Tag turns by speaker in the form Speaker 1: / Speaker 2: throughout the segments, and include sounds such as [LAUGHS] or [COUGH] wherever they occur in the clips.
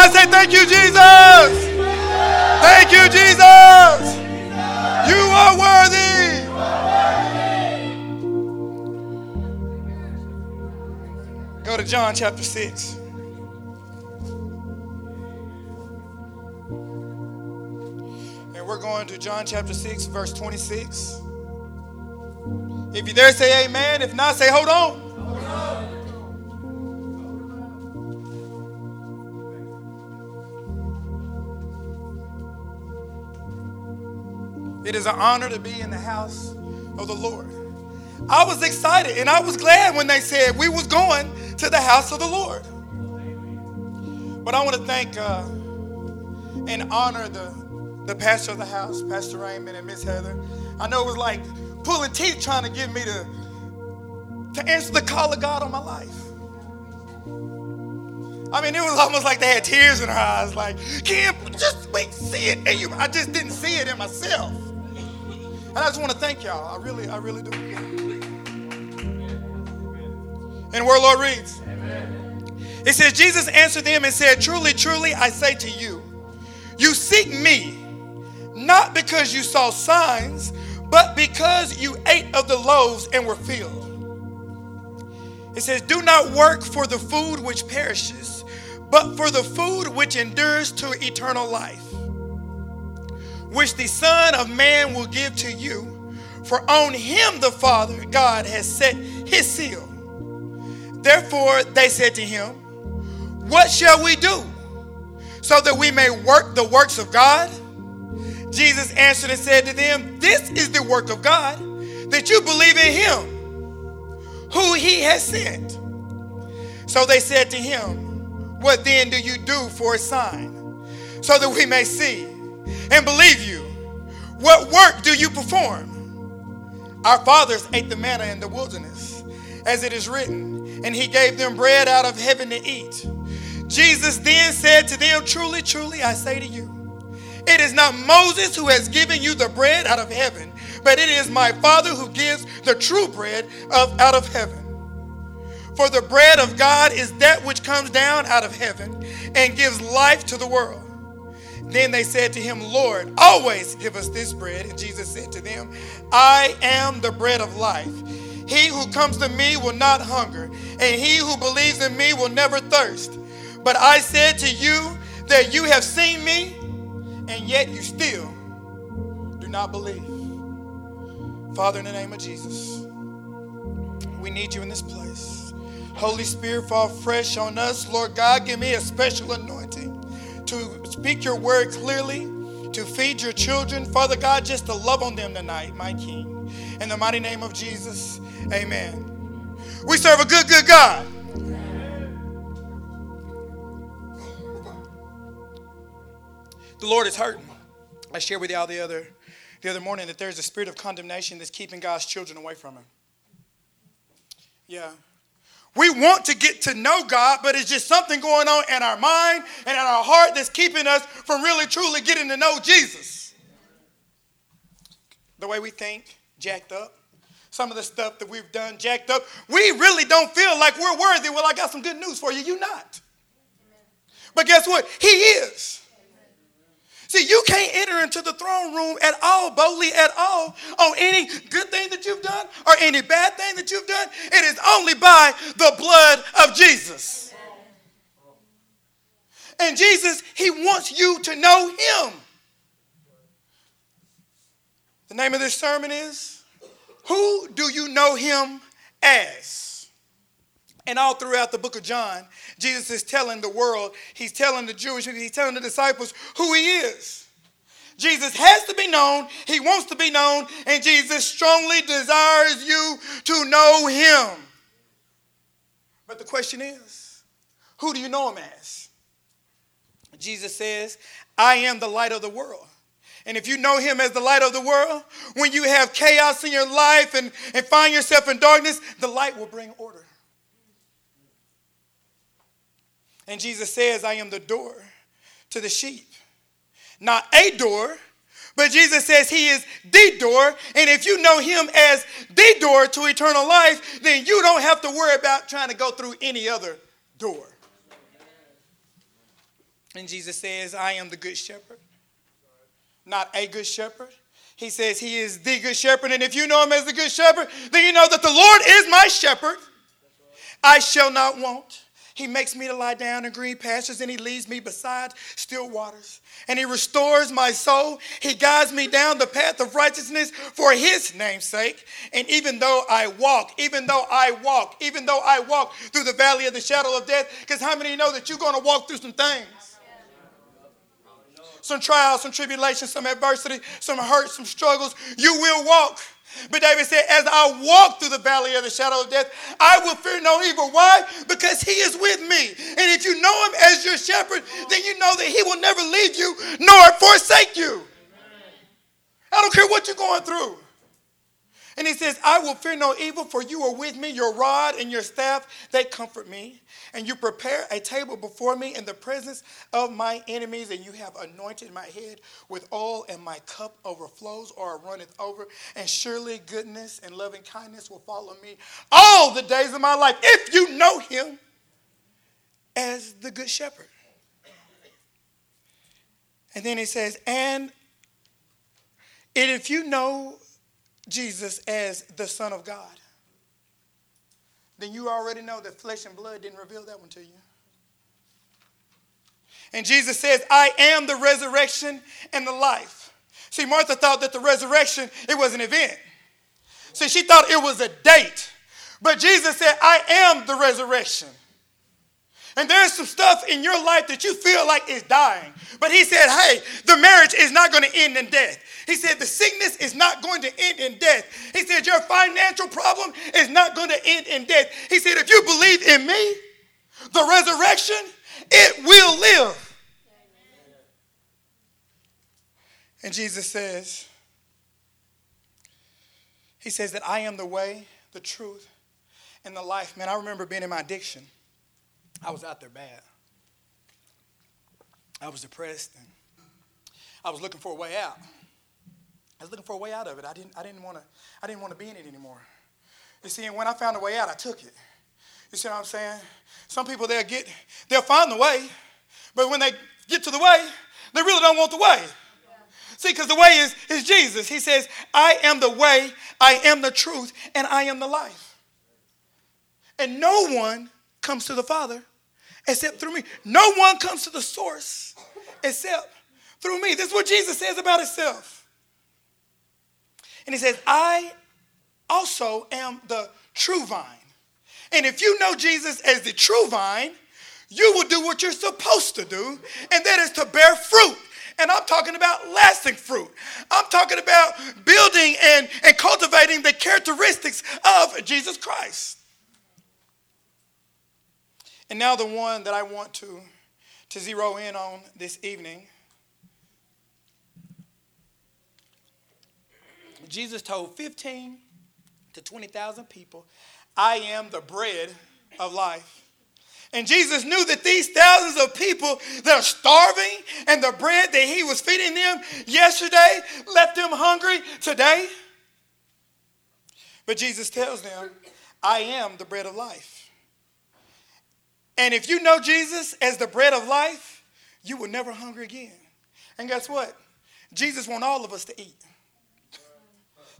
Speaker 1: Somebody say, Thank you, Jesus. Thank you, Jesus. You are worthy. Go to John chapter 6. And we're going to John chapter 6, verse 26. If you there, say amen. If not, say hold on. It is an honor to be in the house of the Lord. I was excited and I was glad when they said we was going to the house of the Lord. But I want to thank uh, and honor the, the pastor of the house, Pastor Raymond and Miss Heather. I know it was like pulling teeth trying to get me to, to answer the call of God on my life. I mean, it was almost like they had tears in their eyes, like, Kim, just wait, see it. And you, I just didn't see it in myself. And I just want to thank y'all. I really, I really do. And where Lord reads, it says, Jesus answered them and said, Truly, truly, I say to you, you seek me not because you saw signs, but because you ate of the loaves and were filled. It says, Do not work for the food which perishes, but for the food which endures to eternal life, which the Son of Man will give to you. For on him the Father God has set his seal. Therefore they said to him, What shall we do so that we may work the works of God? Jesus answered and said to them, This is the work of God, that you believe in him, who he has sent. So they said to him, What then do you do for a sign, so that we may see and believe you? What work do you perform? Our fathers ate the manna in the wilderness, as it is written, and he gave them bread out of heaven to eat. Jesus then said to them, Truly, truly, I say to you, it is not Moses who has given you the bread out of heaven, but it is my Father who gives the true bread of, out of heaven. For the bread of God is that which comes down out of heaven and gives life to the world. Then they said to him, Lord, always give us this bread. And Jesus said to them, I am the bread of life. He who comes to me will not hunger, and he who believes in me will never thirst. But I said to you that you have seen me, and yet you still do not believe. Father, in the name of Jesus, we need you in this place. Holy Spirit, fall fresh on us. Lord God, give me a special anointing to speak your word clearly, to feed your children. Father God, just to love on them tonight, my King. In the mighty name of Jesus, amen. We serve a good, good God. The Lord is hurting. I shared with y'all the other, the other morning that there's a spirit of condemnation that's keeping God's children away from Him. Yeah. We want to get to know God, but it's just something going on in our mind and in our heart that's keeping us from really truly getting to know Jesus. The way we think, jacked up. Some of the stuff that we've done, jacked up. We really don't feel like we're worthy. Well, I got some good news for you. You're not. But guess what? He is. See, you can't enter into the throne room at all, boldly at all, on any good thing that you've done or any bad thing that you've done. It is only by the blood of Jesus. And Jesus, He wants you to know Him. The name of this sermon is Who Do You Know Him As? And all throughout the book of John, Jesus is telling the world, he's telling the Jewish he's telling the disciples who he is. Jesus has to be known, he wants to be known, and Jesus strongly desires you to know him. But the question is, who do you know him as? Jesus says, I am the light of the world. And if you know him as the light of the world, when you have chaos in your life and, and find yourself in darkness, the light will bring order. And Jesus says, I am the door to the sheep. Not a door, but Jesus says he is the door. And if you know him as the door to eternal life, then you don't have to worry about trying to go through any other door. And Jesus says, I am the good shepherd, not a good shepherd. He says he is the good shepherd. And if you know him as the good shepherd, then you know that the Lord is my shepherd. I shall not want. He makes me to lie down in green pastures and he leads me beside still waters. And he restores my soul. He guides me down the path of righteousness for his name's sake. And even though I walk, even though I walk, even though I walk through the valley of the shadow of death, because how many know that you're going to walk through some things? Some trials, some tribulations, some adversity, some hurt, some struggles. You will walk. But David said, As I walk through the valley of the shadow of death, I will fear no evil. Why? Because he is with me. And if you know him as your shepherd, then you know that he will never leave you nor forsake you. I don't care what you're going through. And he says, I will fear no evil, for you are with me. Your rod and your staff, they comfort me. And you prepare a table before me in the presence of my enemies, and you have anointed my head with oil, and my cup overflows or runneth over. And surely goodness and loving kindness will follow me all the days of my life, if you know him as the good shepherd. And then he says, and if you know Jesus as the Son of God, then you already know that flesh and blood didn't reveal that one to you. And Jesus says, I am the resurrection and the life. See, Martha thought that the resurrection, it was an event. See, she thought it was a date. But Jesus said, I am the resurrection. And there's some stuff in your life that you feel like is dying. But he said, hey, the marriage is not going to end in death. He said, the sickness is not going to end in death. He said, your financial problem is not going to end in death. He said, if you believe in me, the resurrection, it will live. And Jesus says, He says that I am the way, the truth, and the life. Man, I remember being in my addiction. I was out there bad. I was depressed and I was looking for a way out. I was looking for a way out of it. I didn't, I didn't want to I didn't want to be in it anymore. You see, and when I found a way out, I took it. You see what I'm saying? Some people they'll get they'll find the way, but when they get to the way, they really don't want the way. See, because the way is, is Jesus. He says, I am the way, I am the truth, and I am the life. And no one comes to the Father except through me. No one comes to the source except through me. This is what Jesus says about himself. And he says, I also am the true vine. And if you know Jesus as the true vine, you will do what you're supposed to do, and that is to bear fruit. And I'm talking about lasting fruit. I'm talking about building and, and cultivating the characteristics of Jesus Christ. And now, the one that I want to, to zero in on this evening. Jesus told 15 to 20,000 people, I am the bread of life. And Jesus knew that these thousands of people that are starving and the bread that he was feeding them yesterday left them hungry today. But Jesus tells them, I am the bread of life. And if you know Jesus as the bread of life, you will never hunger again. And guess what? Jesus wants all of us to eat. [LAUGHS]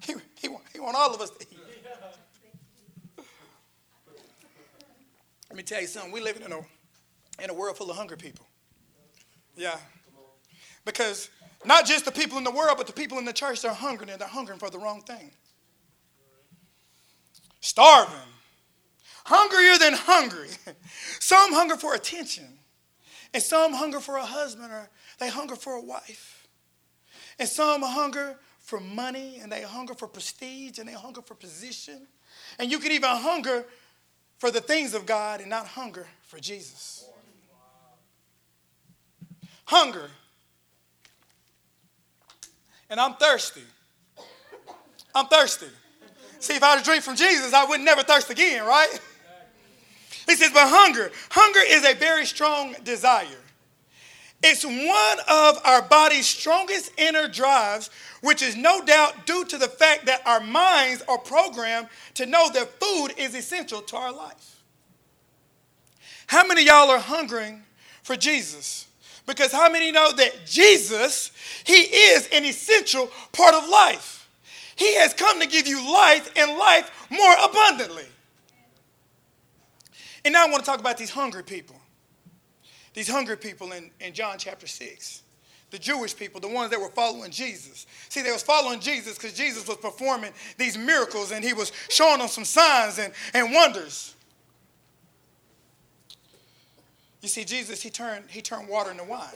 Speaker 1: He, he, want, he all of us to eat. Let me tell you something. We live in a, in a world full of hungry people. Yeah. Because not just the people in the world, but the people in the church, they're hungry and they're hungering for the wrong thing. Starving hungrier than hungry. [LAUGHS] Some hunger for attention, and some hunger for a husband, or they hunger for a wife. And some hunger for money, and they hunger for prestige, and they hunger for position. And you can even hunger for the things of God and not hunger for Jesus. Hunger. And I'm thirsty. I'm thirsty. See, if I had to drink from Jesus, I would never thirst again, right? [LAUGHS] He says, but hunger, hunger is a very strong desire. It's one of our body's strongest inner drives, which is no doubt due to the fact that our minds are programmed to know that food is essential to our life. How many y'all are hungering for Jesus? Because how many know that Jesus, He is an essential part of life? He has come to give you life and life more abundantly. And now I want to talk about these hungry people. These hungry people in, in John chapter 6 the Jewish people, the ones that were following Jesus. See, they was following Jesus because Jesus was performing these miracles and he was showing them some signs and, and wonders. You see, Jesus, he turned, he turned water into wine,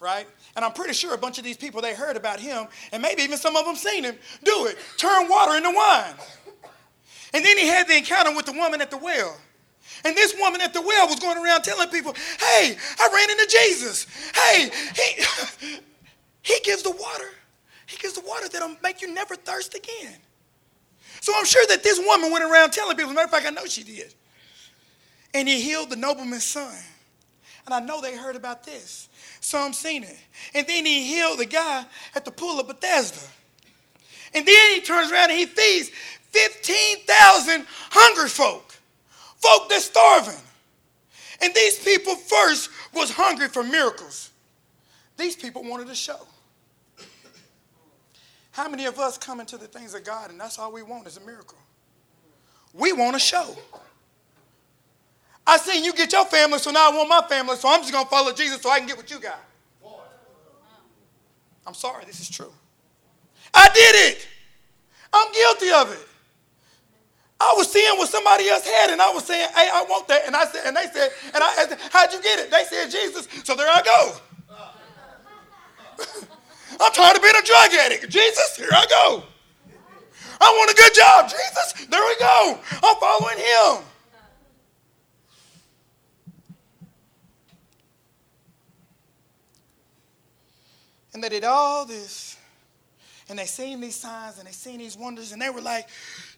Speaker 1: right? And I'm pretty sure a bunch of these people, they heard about him, and maybe even some of them seen him do it, turn water into wine. And then he had the encounter with the woman at the well. And this woman at the well was going around telling people, hey, I ran into Jesus. Hey, he, [LAUGHS] he gives the water. He gives the water that'll make you never thirst again. So I'm sure that this woman went around telling people, matter of fact, I know she did. And he healed the nobleman's son. And I know they heard about this. Some seen it. And then he healed the guy at the pool of Bethesda. And then he turns around and he feeds 15,000 hungry folk folk that's starving. And these people first was hungry for miracles. These people wanted a show. How many of us come into the things of God and that's all we want is a miracle? We want a show. I seen you get your family, so now I want my family, so I'm just going to follow Jesus so I can get what you got. I'm sorry, this is true. I did it. I'm guilty of it. I was seeing what somebody else had, and I was saying, "Hey, I want that." And I said, and they said, and I asked, "How'd you get it?" They said, "Jesus." So there I go. [LAUGHS] I'm tired of being a drug addict. Jesus, here I go. I want a good job. Jesus, there we go. I'm following him. And they did all this, and they seen these signs, and they seen these wonders, and they were like,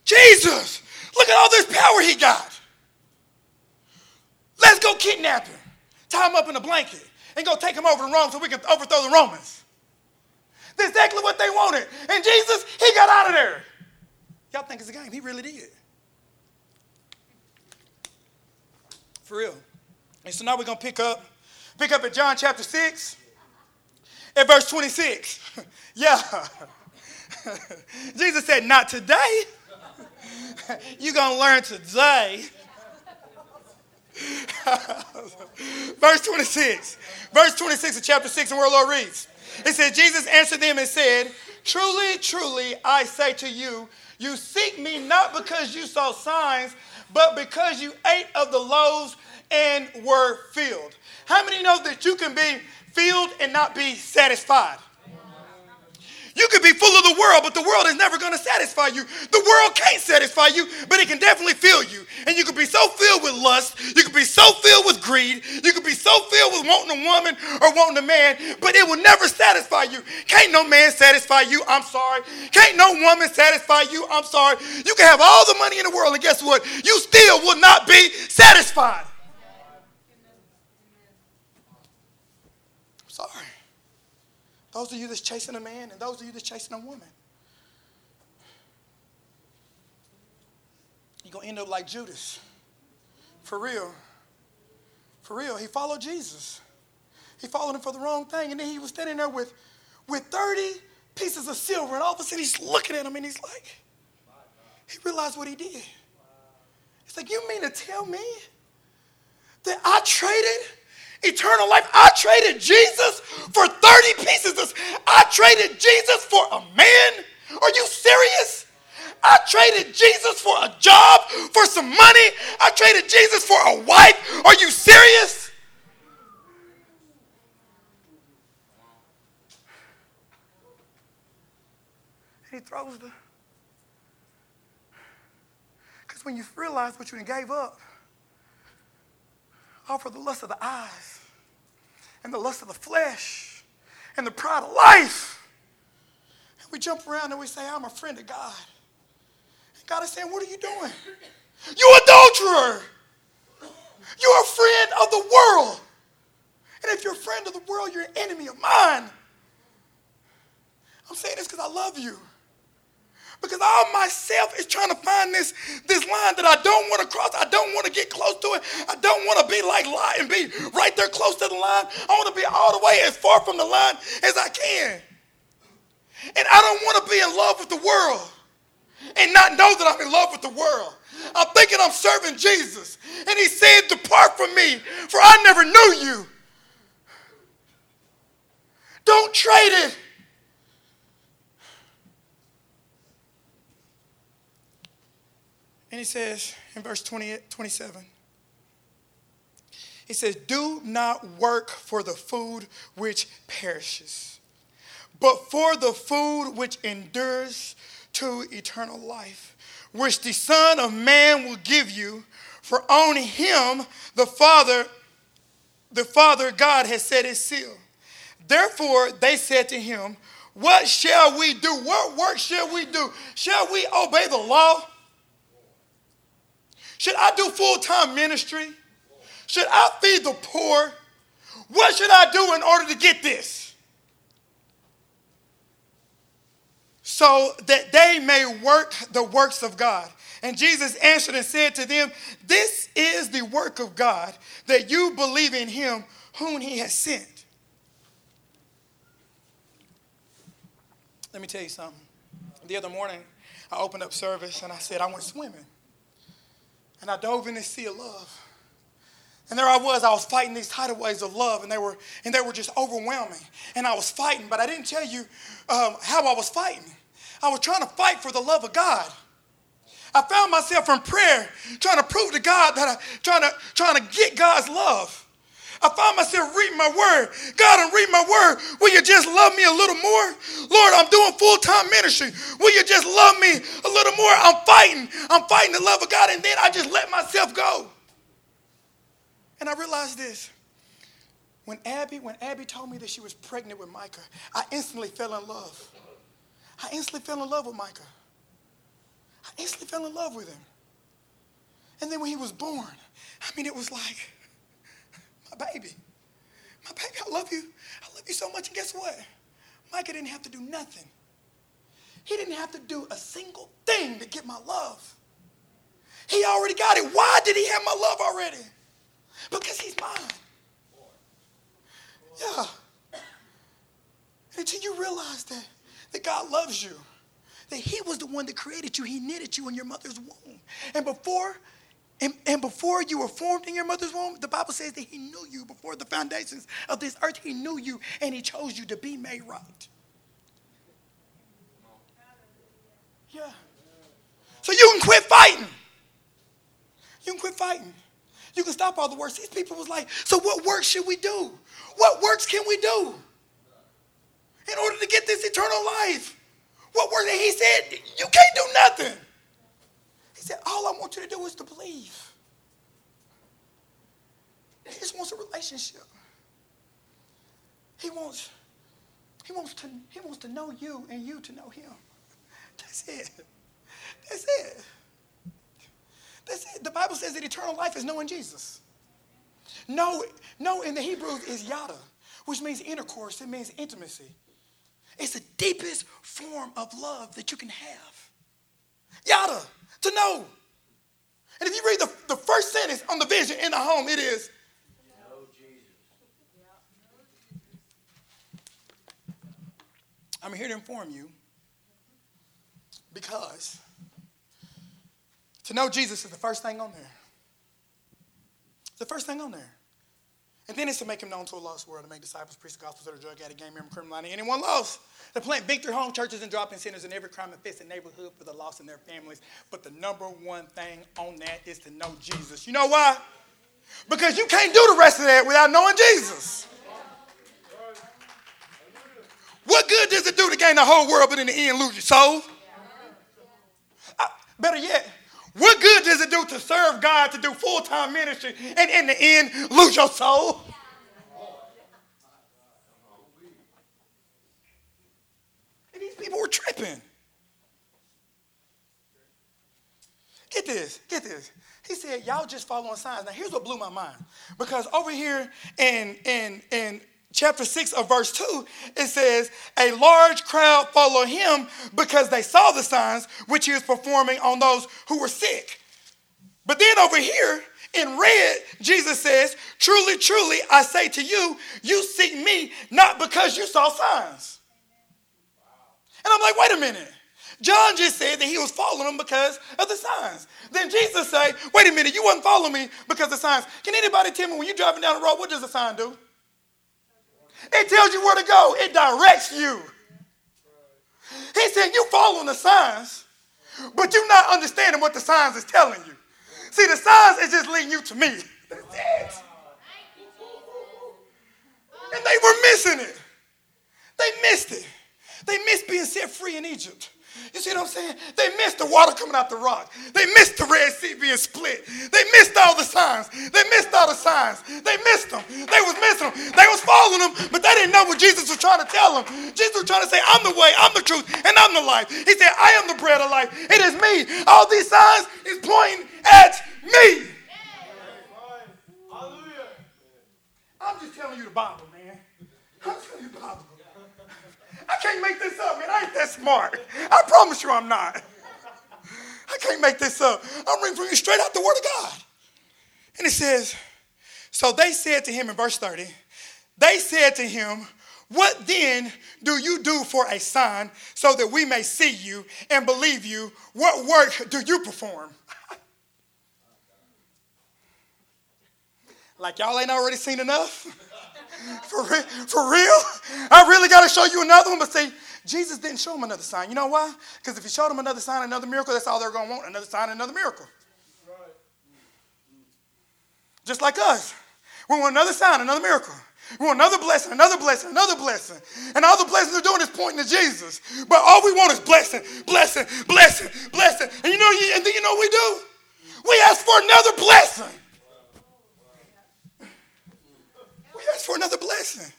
Speaker 1: Jesus, look at all this power he got. Let's go kidnap him, tie him up in a blanket, and go take him over to Rome so we can overthrow the Romans. That's exactly what they wanted. And Jesus, he got out of there. Y'all think it's a game. He really did. For real. And so now we're going to pick up, pick up at John chapter 6 at verse 26. [LAUGHS] yeah. [LAUGHS] Jesus said, Not today. [LAUGHS] You're going to learn today. [LAUGHS] Verse 26. Verse 26 of chapter 6, and where Lord reads. It says, Jesus answered them and said, Truly, truly, I say to you, you seek me not because you saw signs, but because you ate of the loaves and were filled. How many know that you can be filled and not be satisfied? You could be full of the world, but the world is never going to satisfy you. The world can't satisfy you, but it can definitely fill you. And you could be so filled with lust, you could be so filled with greed, you could be so filled with wanting a woman or wanting a man, but it will never satisfy you. Can't no man satisfy you, I'm sorry. Can't no woman satisfy you, I'm sorry. You can have all the money in the world, and guess what? You still will not be satisfied. Those of you that's chasing a man and those of you that's chasing a woman. You're going to end up like Judas. For real. For real. He followed Jesus. He followed him for the wrong thing. And then he was standing there with, with 30 pieces of silver. And all of a sudden he's looking at him and he's like, he realized what he did. He's like, You mean to tell me that I traded eternal life. I traded Jesus for 30 pieces. I traded Jesus for a man. Are you serious? I traded Jesus for a job, for some money. I traded Jesus for a wife. Are you serious? he throws the. Because when you realize what you gave up, all for the lust of the eyes and the lust of the flesh and the pride of life. And we jump around and we say, I'm a friend of God. And God is saying, What are you doing? You adulterer! You're a friend of the world. And if you're a friend of the world, you're an enemy of mine. I'm saying this because I love you. Because all myself is trying to find this, this line that I don't want to cross. I don't want to get close to it. I don't want to be like Lot and be right there close to the line. I want to be all the way as far from the line as I can. And I don't want to be in love with the world and not know that I'm in love with the world. I'm thinking I'm serving Jesus. And he said, Depart from me, for I never knew you. Don't trade it. And he says in verse 28, 27, he says, Do not work for the food which perishes, but for the food which endures to eternal life, which the Son of Man will give you, for on him the Father, the Father God has set his seal. Therefore they said to him, What shall we do? What work shall we do? Shall we obey the law? Should I do full time ministry? Should I feed the poor? What should I do in order to get this? So that they may work the works of God. And Jesus answered and said to them, This is the work of God, that you believe in him whom he has sent. Let me tell you something. The other morning, I opened up service and I said, I went swimming and I dove in the sea of love. And there I was, I was fighting these tidal waves of love, and they were, and they were just overwhelming. And I was fighting, but I didn't tell you um, how I was fighting. I was trying to fight for the love of God. I found myself in prayer trying to prove to God that I trying to trying to get God's love. I find myself reading my word. God, I'm reading my word. Will you just love me a little more? Lord, I'm doing full time ministry. Will you just love me a little more? I'm fighting. I'm fighting the love of God. And then I just let myself go. And I realized this. When Abby, when Abby told me that she was pregnant with Micah, I instantly fell in love. I instantly fell in love with Micah. I instantly fell in love with him. And then when he was born, I mean, it was like, my baby. My baby, I love you. I love you so much. And guess what? Micah didn't have to do nothing. He didn't have to do a single thing to get my love. He already got it. Why did he have my love already? Because he's mine. Yeah. Until you realize that, that God loves you, that He was the one that created you, He knitted you in your mother's womb. And before and, and before you were formed in your mother's womb, the Bible says that He knew you before the foundations of this earth. He knew you and He chose you to be made right. Yeah. So you can quit fighting. You can quit fighting. You can stop all the works. These people was like, so what works should we do? What works can we do in order to get this eternal life? What works? And he said, you can't do nothing. He said, All I want you to do is to believe. He just wants a relationship. He wants, he wants to, he wants to know you and you to know him. That's it. That's it. That's it. The Bible says that eternal life is knowing Jesus. Know, know in the Hebrew is yada, which means intercourse. It means intimacy. It's the deepest form of love that you can have. Yada to know. And if you read the, the first sentence on the vision in the home, it is know Jesus. I'm here to inform you because to know Jesus is the first thing on there. It's the first thing on there. And then it's to make him known to a lost world, to make disciples, preach the gospel to the drug addict, gang member, criminal, anyone lost. To plant victory home churches and drop-in centers in every crime infested neighborhood for the lost and their families. But the number one thing on that is to know Jesus. You know why? Because you can't do the rest of that without knowing Jesus. What good does it do to gain the whole world, but in the end lose your soul? Uh, better yet, good does it do to serve God, to do full time ministry, and in the end, lose your soul? And these people were tripping. Get this, get this. He said, Y'all just following signs. Now, here's what blew my mind. Because over here in, in, in chapter 6 of verse 2, it says, A large crowd followed him because they saw the signs which he was performing on those who were sick. But then over here in red, Jesus says, Truly, truly, I say to you, you seek me not because you saw signs. And I'm like, wait a minute. John just said that he was following them because of the signs. Then Jesus say, wait a minute, you wasn't following me because of signs. Can anybody tell me when you're driving down the road, what does a sign do? It tells you where to go. It directs you. He said, you following the signs, but you're not understanding what the signs is telling you. See, the signs is just leading you to me. That's it. And they were missing it. They missed it. They missed being set free in Egypt. You see what I'm saying? They missed the water coming out the rock. They missed the Red Sea being split. They missed all the signs. They missed all the signs. They missed them. They was missing them. They was following them, but they didn't know what Jesus was trying to tell them. Jesus was trying to say, I'm the way, I'm the truth, and I'm the life. He said, I am the bread of life. It is me. All these signs is pointing at me. I'm just telling you the Bible, man. I'm telling you the Bible. I can't make this up, man. I ain't that smart. I promise you I'm not. I can't make this up. I'm reading from you straight out the Word of God. And it says, So they said to him in verse 30, they said to him, What then do you do for a sign so that we may see you and believe you? What work do you perform? Like y'all ain't already seen enough? [LAUGHS] For, real, for real? I really got to show you another one. But see, Jesus didn't show them another sign. You know why? Because if he showed them another sign, another miracle, that's all they're going to want another sign, another miracle. Just like us. We want another sign, another miracle. We want another blessing, another blessing, another blessing. And all the blessings they're doing is pointing to Jesus. But all we want is blessing, blessing, blessing, blessing. And you know, and then you know what we do? We ask for another blessing. Ask for another blessing.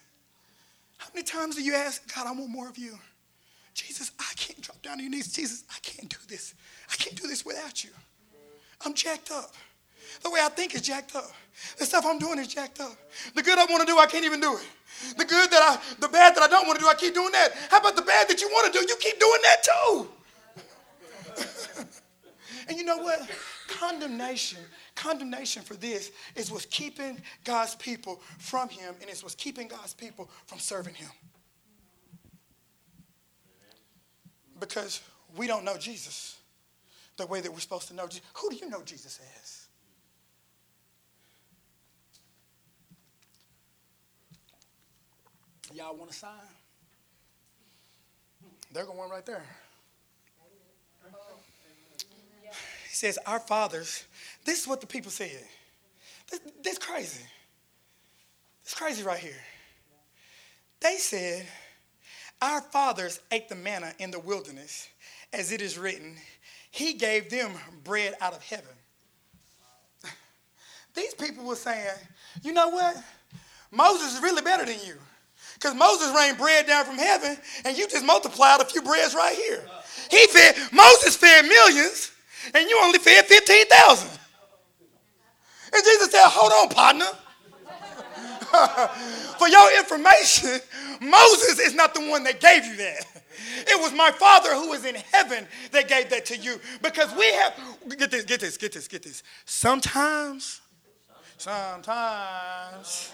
Speaker 1: How many times do you ask, God, I want more of you? Jesus, I can't drop down to your knees. Jesus, I can't do this. I can't do this without you. I'm jacked up. The way I think is jacked up. The stuff I'm doing is jacked up. The good I want to do, I can't even do it. The good that I, the bad that I don't want to do, I keep doing that. How about the bad that you want to do? You keep doing that too. [LAUGHS] and you know what? Condemnation Condemnation for this is what's keeping God's people from Him, and it's what's keeping God's people from serving Him. Because we don't know Jesus the way that we're supposed to know Jesus. Who do you know Jesus as? Y'all want a sign? They're going right there. He says, Our fathers this is what the people said. This, this crazy. It's crazy right here. They said, Our fathers ate the manna in the wilderness, as it is written, He gave them bread out of heaven. [LAUGHS] These people were saying, You know what? Moses is really better than you. Because Moses rained bread down from heaven, and you just multiplied a few breads right here. He fed, Moses fed millions, and you only fed 15,000. And Jesus said, Hold on, partner. [LAUGHS] For your information, Moses is not the one that gave you that. It was my Father who is in heaven that gave that to you. Because we have, get this, get this, get this, get this. Sometimes, sometimes,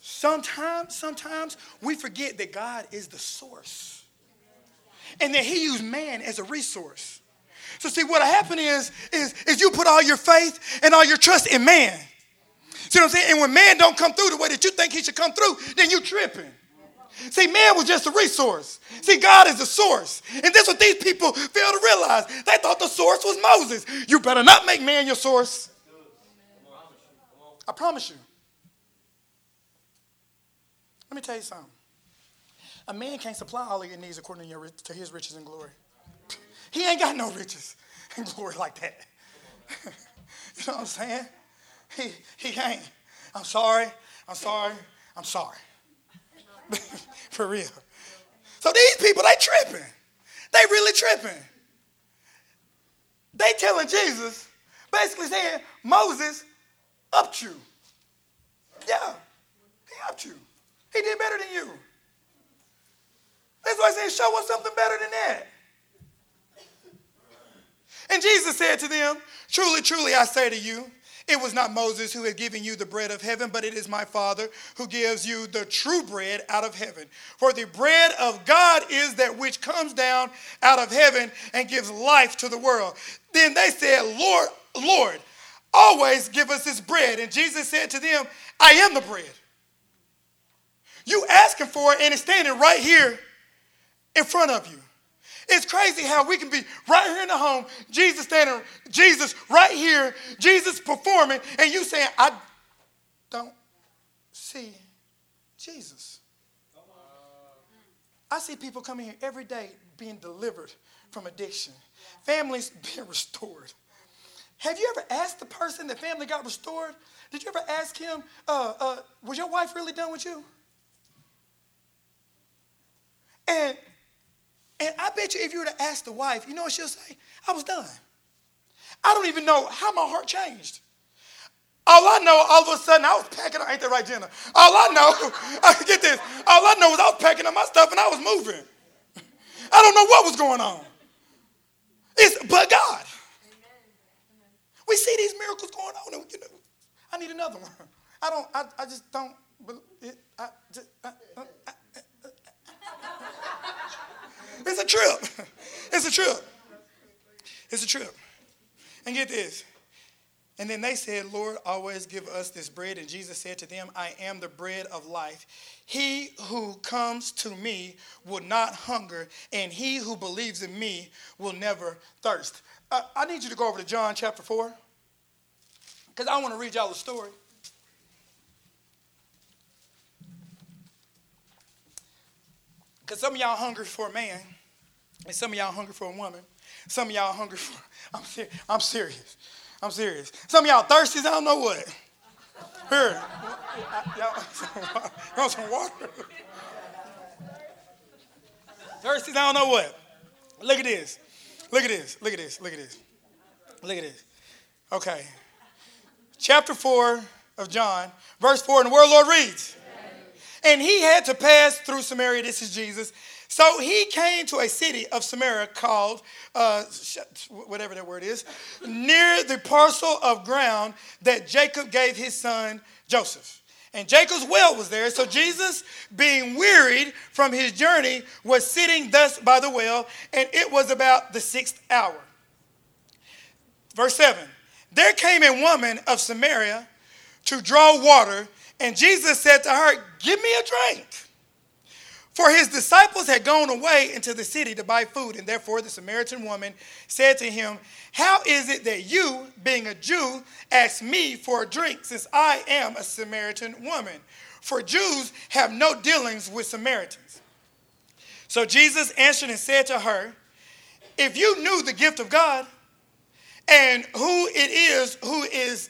Speaker 1: sometimes, sometimes we forget that God is the source and that He used man as a resource. So see, what happened is, is, is you put all your faith and all your trust in man. See what I'm saying? And when man don't come through the way that you think he should come through, then you tripping. See, man was just a resource. See, God is the source. And that's what these people fail to realize. They thought the source was Moses. You better not make man your source. I promise you. Let me tell you something. A man can't supply all of your needs according to, your, to his riches and glory. He ain't got no riches and [LAUGHS] glory like that. [LAUGHS] you know what I'm saying? He, he ain't. I'm sorry. I'm sorry. I'm sorry. [LAUGHS] For real. So these people, they tripping. They really tripping. They telling Jesus, basically saying, Moses upped you. Yeah, he upped you. He did better than you. That's why I said, show us something better than that. And Jesus said to them, Truly, truly, I say to you, it was not Moses who had given you the bread of heaven, but it is my Father who gives you the true bread out of heaven. For the bread of God is that which comes down out of heaven and gives life to the world. Then they said, Lord, Lord, always give us this bread. And Jesus said to them, I am the bread. You asking for it and it's standing right here in front of you. It's crazy how we can be right here in the home, Jesus standing, Jesus right here, Jesus performing, and you saying, I don't see Jesus. I see people coming here every day being delivered from addiction, families [LAUGHS] being restored. Have you ever asked the person the family got restored? Did you ever ask him, uh, uh, was your wife really done with you? And and I bet you if you were to ask the wife, you know what she'll say? I was done. I don't even know how my heart changed. All I know, all of a sudden, I was packing up, ain't that right, Jenna? All I know, [LAUGHS] I get this, all I know is I was packing up my stuff and I was moving. I don't know what was going on. It's but God. We see these miracles going on, and you know, I need another one. I don't, I, I just don't, it, I, just, I, I, it's a trip. It's a trip. It's a trip. And get this. And then they said, Lord, always give us this bread. And Jesus said to them, I am the bread of life. He who comes to me will not hunger, and he who believes in me will never thirst. Uh, I need you to go over to John chapter 4, because I want to read y'all a story. Because some of y'all hungry for a man, and some of y'all hungry for a woman. Some of y'all hungry for, [LAUGHS] I'm, ser- I'm serious. I'm serious. Some of y'all thirsty, I don't know what. Here, [LAUGHS] [LAUGHS] y'all want some water? Thirsty, I don't know what. Look at this. Look at this. Look at this. Look at this. Look at this. Okay. Chapter 4 of John, verse 4, and the word Lord reads. And he had to pass through Samaria. This is Jesus. So he came to a city of Samaria called, uh, whatever that word is, near the parcel of ground that Jacob gave his son Joseph. And Jacob's well was there. So Jesus, being wearied from his journey, was sitting thus by the well, and it was about the sixth hour. Verse 7 There came a woman of Samaria to draw water. And Jesus said to her, Give me a drink. For his disciples had gone away into the city to buy food, and therefore the Samaritan woman said to him, How is it that you, being a Jew, ask me for a drink, since I am a Samaritan woman? For Jews have no dealings with Samaritans. So Jesus answered and said to her, If you knew the gift of God, and who it is who is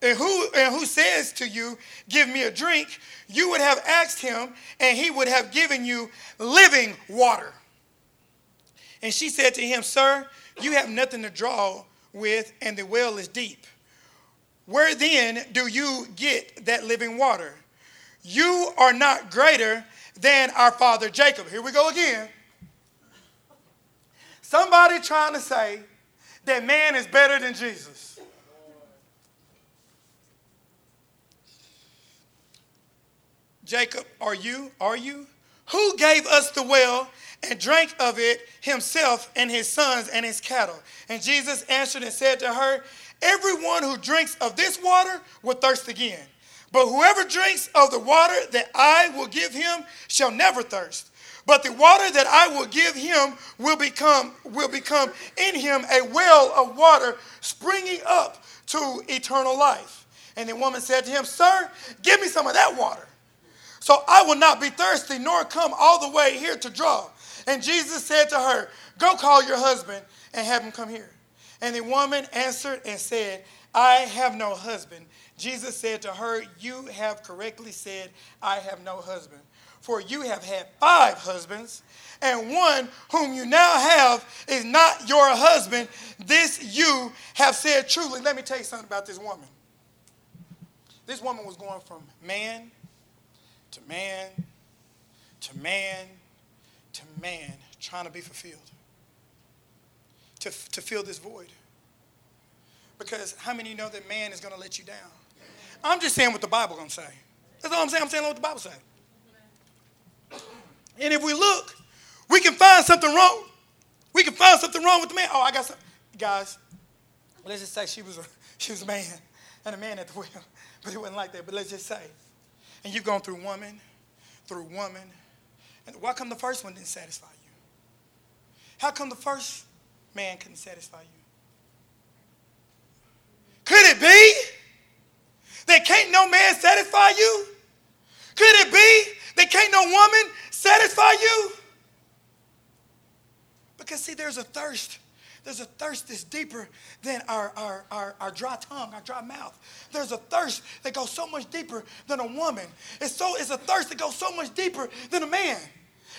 Speaker 1: and who, and who says to you, Give me a drink, you would have asked him, and he would have given you living water. And she said to him, Sir, you have nothing to draw with, and the well is deep. Where then do you get that living water? You are not greater than our father Jacob. Here we go again. Somebody trying to say that man is better than Jesus. Jacob, are you? Are you? Who gave us the well and drank of it himself and his sons and his cattle? And Jesus answered and said to her, Everyone who drinks of this water will thirst again. But whoever drinks of the water that I will give him shall never thirst. But the water that I will give him will become, will become in him a well of water springing up to eternal life. And the woman said to him, Sir, give me some of that water so I will not be thirsty, nor come all the way here to draw. And Jesus said to her, Go call your husband and have him come here. And the woman answered and said, I have no husband. Jesus said to her, You have correctly said, I have no husband. For you have had five husbands, and one whom you now have is not your husband. This you have said truly. Let me tell you something about this woman. This woman was going from man man to man to man trying to be fulfilled, to, to fill this void. Because how many you know that man is going to let you down? I'm just saying what the Bible going to say. That's all I'm saying. I'm saying what the Bible says. And if we look, we can find something wrong. We can find something wrong with the man. Oh, I got some. Guys, let's just say she was a, [LAUGHS] she was a man and a man at the wheel. [LAUGHS] But it wasn't like that. But let's just say. And you've gone through woman, through woman. And why come the first one didn't satisfy you? How come the first man couldn't satisfy you? Could it be that can't no man satisfy you? Could it be that can't no woman satisfy you? Because, see, there's a thirst. There's a thirst that's deeper than our, our, our, our, dry tongue, our dry mouth. There's a thirst that goes so much deeper than a woman. It's, so, it's a thirst that goes so much deeper than a man.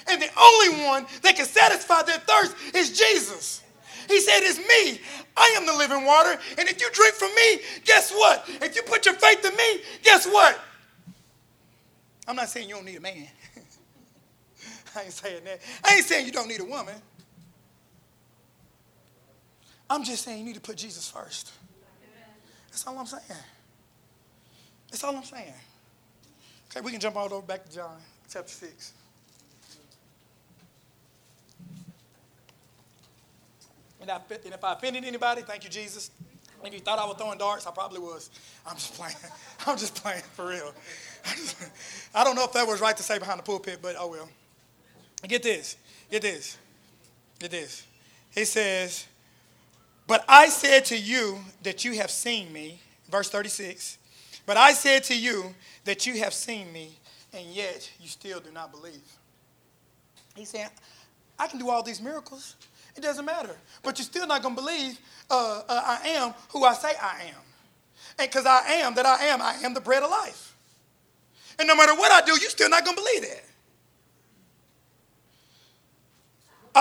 Speaker 1: And the only one that can satisfy that thirst is Jesus. He said, It's me. I am the living water. And if you drink from me, guess what? If you put your faith in me, guess what? I'm not saying you don't need a man. [LAUGHS] I ain't saying that. I ain't saying you don't need a woman. I'm just saying you need to put Jesus first. That's all I'm saying. That's all I'm saying. Okay, we can jump all over back to John chapter 6. And, I, and if I offended anybody, thank you, Jesus. If you thought I was throwing darts, I probably was. I'm just playing. [LAUGHS] I'm just playing for real. I don't know if that was right to say behind the pulpit, but oh well. Get this. Get this. Get this. He says, But I said to you that you have seen me, verse 36. But I said to you that you have seen me, and yet you still do not believe. He said, I can do all these miracles. It doesn't matter. But you're still not going to believe uh, uh, I am who I say I am. And because I am that I am, I am the bread of life. And no matter what I do, you're still not going to believe that.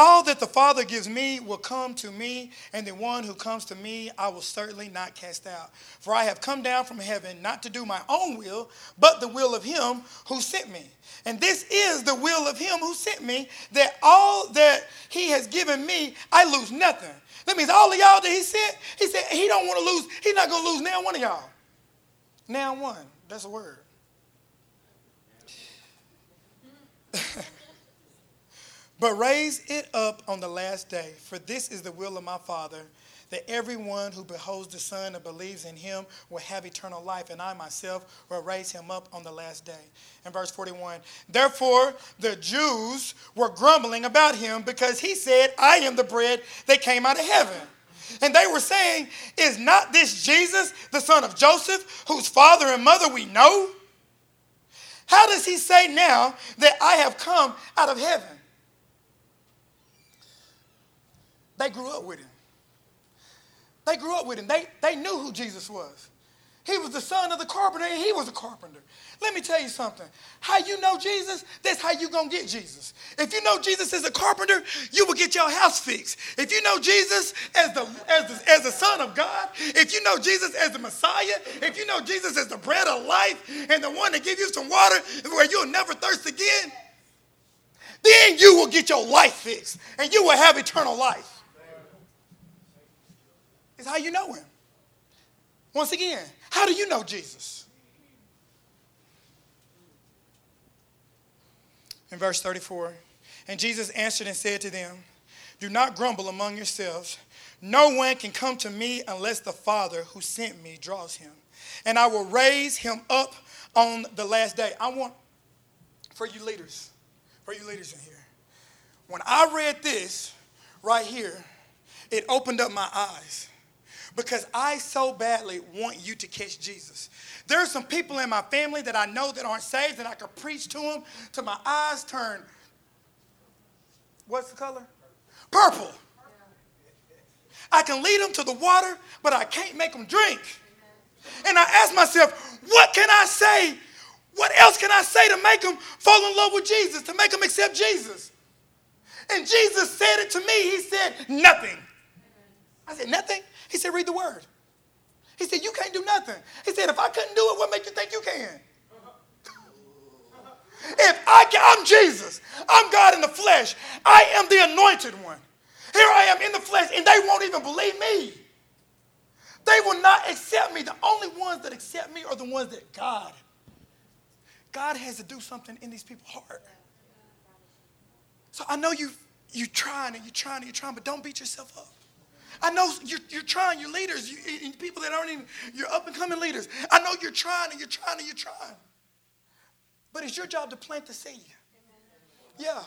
Speaker 1: All that the Father gives me will come to me, and the one who comes to me I will certainly not cast out. For I have come down from heaven not to do my own will, but the will of him who sent me. And this is the will of him who sent me, that all that he has given me, I lose nothing. That means all of y'all that he sent, he said he don't want to lose, he's not going to lose now one of y'all. Now one. That's a word. [LAUGHS] but raise it up on the last day, for this is the will of my Father that everyone who beholds the Son and believes in him will have eternal life, and I myself will raise him up on the last day. In verse 41, therefore the Jews were grumbling about him because he said, I am the bread that came out of heaven. And they were saying, Is not this Jesus, the son of Joseph, whose father and mother we know? How does he say now that I have come out of heaven? They grew up with him. They grew up with him. They, they knew who Jesus was. He was the son of the carpenter, and he was a carpenter. Let me tell you something. How you know Jesus, that's how you going to get Jesus. If you know Jesus as a carpenter, you will get your house fixed. If you know Jesus as the, as the, as the son of God, if you know Jesus as the Messiah, if you know Jesus as the bread of life and the one that gives you some water where you'll never thirst again, then you will get your life fixed and you will have eternal life. It's how you know him. Once again, how do you know Jesus? In verse 34, and Jesus answered and said to them, Do not grumble among yourselves. No one can come to me unless the Father who sent me draws him. And I will raise him up on the last day. I want, for you leaders, for you leaders in here, when I read this right here, it opened up my eyes because I so badly want you to catch Jesus. There are some people in my family that I know that aren't saved, and I could preach to them till my eyes turn. What's the color? Purple. I can lead them to the water, but I can't make them drink. And I ask myself, what can I say? What else can I say to make them fall in love with Jesus, to make them accept Jesus? And Jesus said it to me. He said, nothing. I said, nothing? He said, read the word. He said, you can't do nothing. He said, if I couldn't do it, what make you think you can? [LAUGHS] If I can, I'm Jesus. I'm God in the flesh. I am the anointed one. Here I am in the flesh, and they won't even believe me. They will not accept me. The only ones that accept me are the ones that God. God has to do something in these people's heart. So I know you you're trying and you're trying and you're trying, but don't beat yourself up. I know you're, you're trying, you're leaders, you, people that aren't even, you're up and coming leaders. I know you're trying and you're trying and you're trying. But it's your job to plant the seed. Yeah.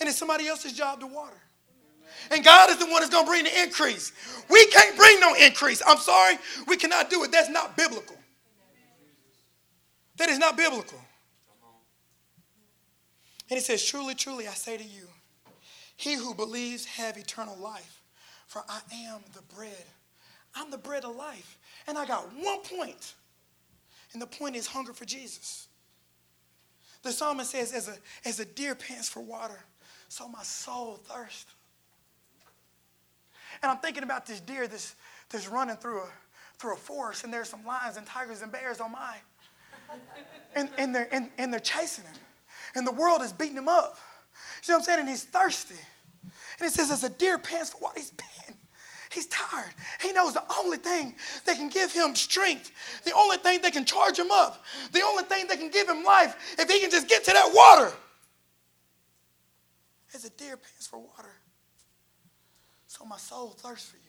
Speaker 1: And it's somebody else's job to water. And God is the one that's going to bring the increase. We can't bring no increase. I'm sorry, we cannot do it. That's not biblical. That is not biblical. And it says, Truly, truly, I say to you, he who believes have eternal life. For I am the bread. I'm the bread of life. And I got one point. And the point is hunger for Jesus. The psalmist says, as a, as a deer pants for water, so my soul thirsts. And I'm thinking about this deer that's, that's running through a, through a forest, and there's some lions and tigers and bears on mine. And, and, they're, and, and they're chasing him. And the world is beating him up. You see what I'm saying? And he's thirsty. And it says, as a deer pants for water, he's. He's tired. He knows the only thing that can give him strength, the only thing that can charge him up, the only thing that can give him life, if he can just get to that water. As a deer pants for water, so my soul thirsts for you.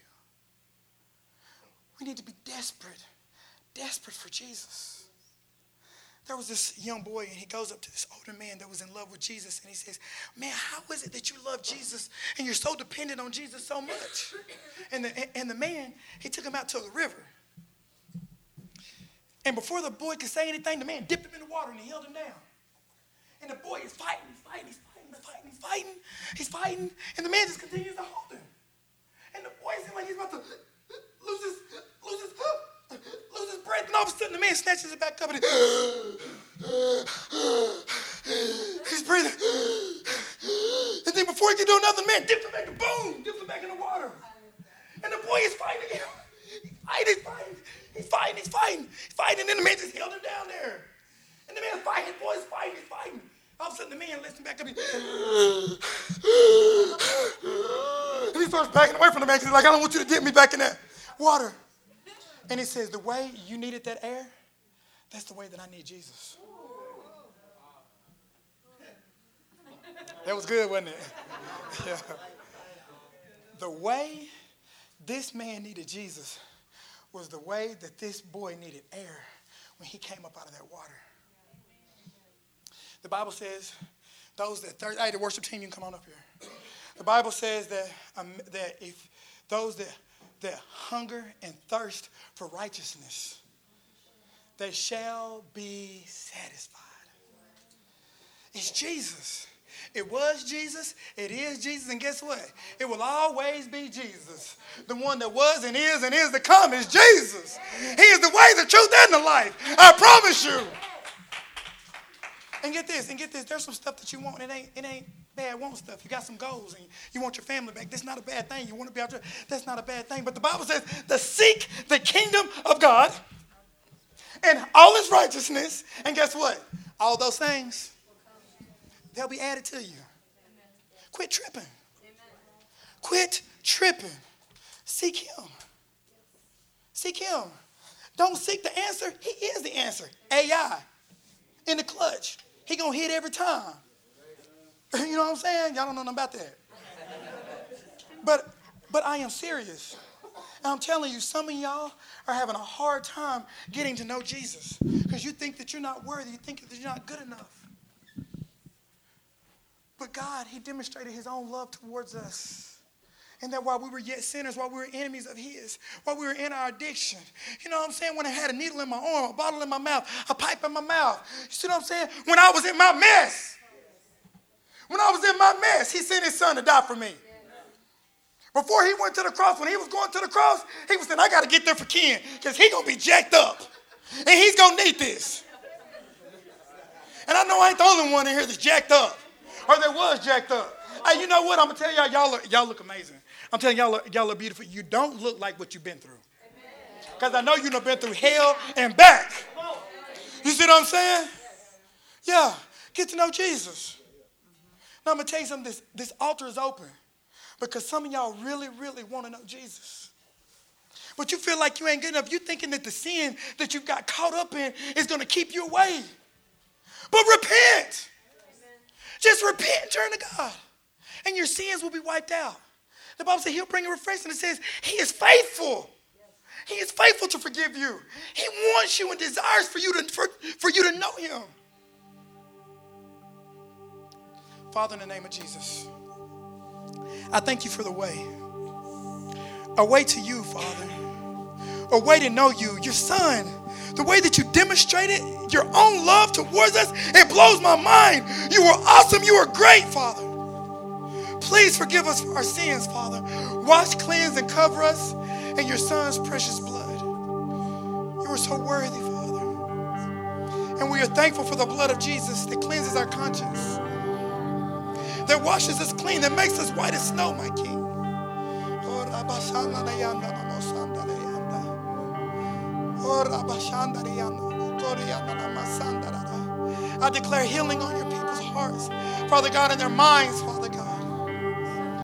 Speaker 1: We need to be desperate, desperate for Jesus there was this young boy, and he goes up to this older man that was in love with Jesus, and he says, Man, how is it that you love Jesus and you're so dependent on Jesus so much? And the, and the man, he took him out to the river. And before the boy could say anything, the man dipped him in the water and he held him down. And the boy is fighting, he's fighting, he's fighting, he's fighting, he's fighting, he's fighting, and the man just continues to hold him. And the boy seems like he's about to lose his, lose his, loses breath, and all of a sudden the man snatches it back up and he, he's breathing. And then before he can do another, man dips it back boom, dips it back in the water. And the boy is fighting again. He's fighting, he's fighting, he's fighting, he's fighting, he's fighting, and then the man just held him down there. And the man's fighting, the boy's fighting, he's fighting. All of a sudden the man lifts him back up and, and he starts backing away from the man because he's like, I don't want you to dip me back in that water. And he says, The way you needed that air, that's the way that I need Jesus. That was good, wasn't it? [LAUGHS] yeah. The way this man needed Jesus was the way that this boy needed air when he came up out of that water. The Bible says, those that thirst, hey, the worship team, you can come on up here. The Bible says that, um, that if those that that hunger and thirst for righteousness, they shall be satisfied. It's Jesus. It was Jesus, it is Jesus, and guess what? It will always be Jesus. The one that was and is and is to come is Jesus. He is the way, the truth, and the life. I promise you. And get this, and get this, there's some stuff that you want, it ain't, it ain't bad want stuff. You got some goals and you want your family back. That's not a bad thing. You want to be out there. That's not a bad thing. But the Bible says to seek the kingdom of God and all his righteousness. And guess what? All those things, they'll be added to you. Quit tripping. Quit tripping. Seek Him. Seek Him. Don't seek the answer. He is the answer. AI in the clutch. He gonna hit every time. [LAUGHS] You know what I'm saying? Y'all don't know nothing about that. But but I am serious. And I'm telling you, some of y'all are having a hard time getting to know Jesus because you think that you're not worthy. You think that you're not good enough. But God, He demonstrated His own love towards us. And that while we were yet sinners, while we were enemies of His, while we were in our addiction, you know what I'm saying? When I had a needle in my arm, a bottle in my mouth, a pipe in my mouth, you see what I'm saying? When I was in my mess, when I was in my mess, he sent his son to die for me. Before he went to the cross, when he was going to the cross, he was saying, I got to get there for Ken because he's going to be jacked up. And he's going to need this. And I know I ain't the only one in here that's jacked up or that was jacked up. Hey, you know what? I'm going to tell y'all, y'all look, y'all look amazing. I'm telling y'all, y'all look beautiful. You don't look like what you've been through. Because I know you've been through hell and back. You see what I'm saying? Yeah. Get to know Jesus. Now I'm gonna tell you something. This, this altar is open because some of y'all really, really want to know Jesus. But you feel like you ain't good enough. You're thinking that the sin that you got caught up in is gonna keep you away. But repent. Just repent and turn to God. And your sins will be wiped out. The Bible says he'll bring a refreshing. It says he is faithful. He is faithful to forgive you. He wants you and desires for you to, for, for you to know him. Father, in the name of Jesus, I thank you for the way. A way to you, Father. A way to know you, your son. The way that you demonstrated your own love towards us, it blows my mind. You are awesome. You are great, Father. Please forgive us for our sins, Father. Wash, cleanse, and cover us in your son's precious blood. You are so worthy, Father. And we are thankful for the blood of Jesus that cleanses our conscience that washes us clean, that makes us white as snow, my King. I declare healing on your people's hearts, Father God, in their minds, Father.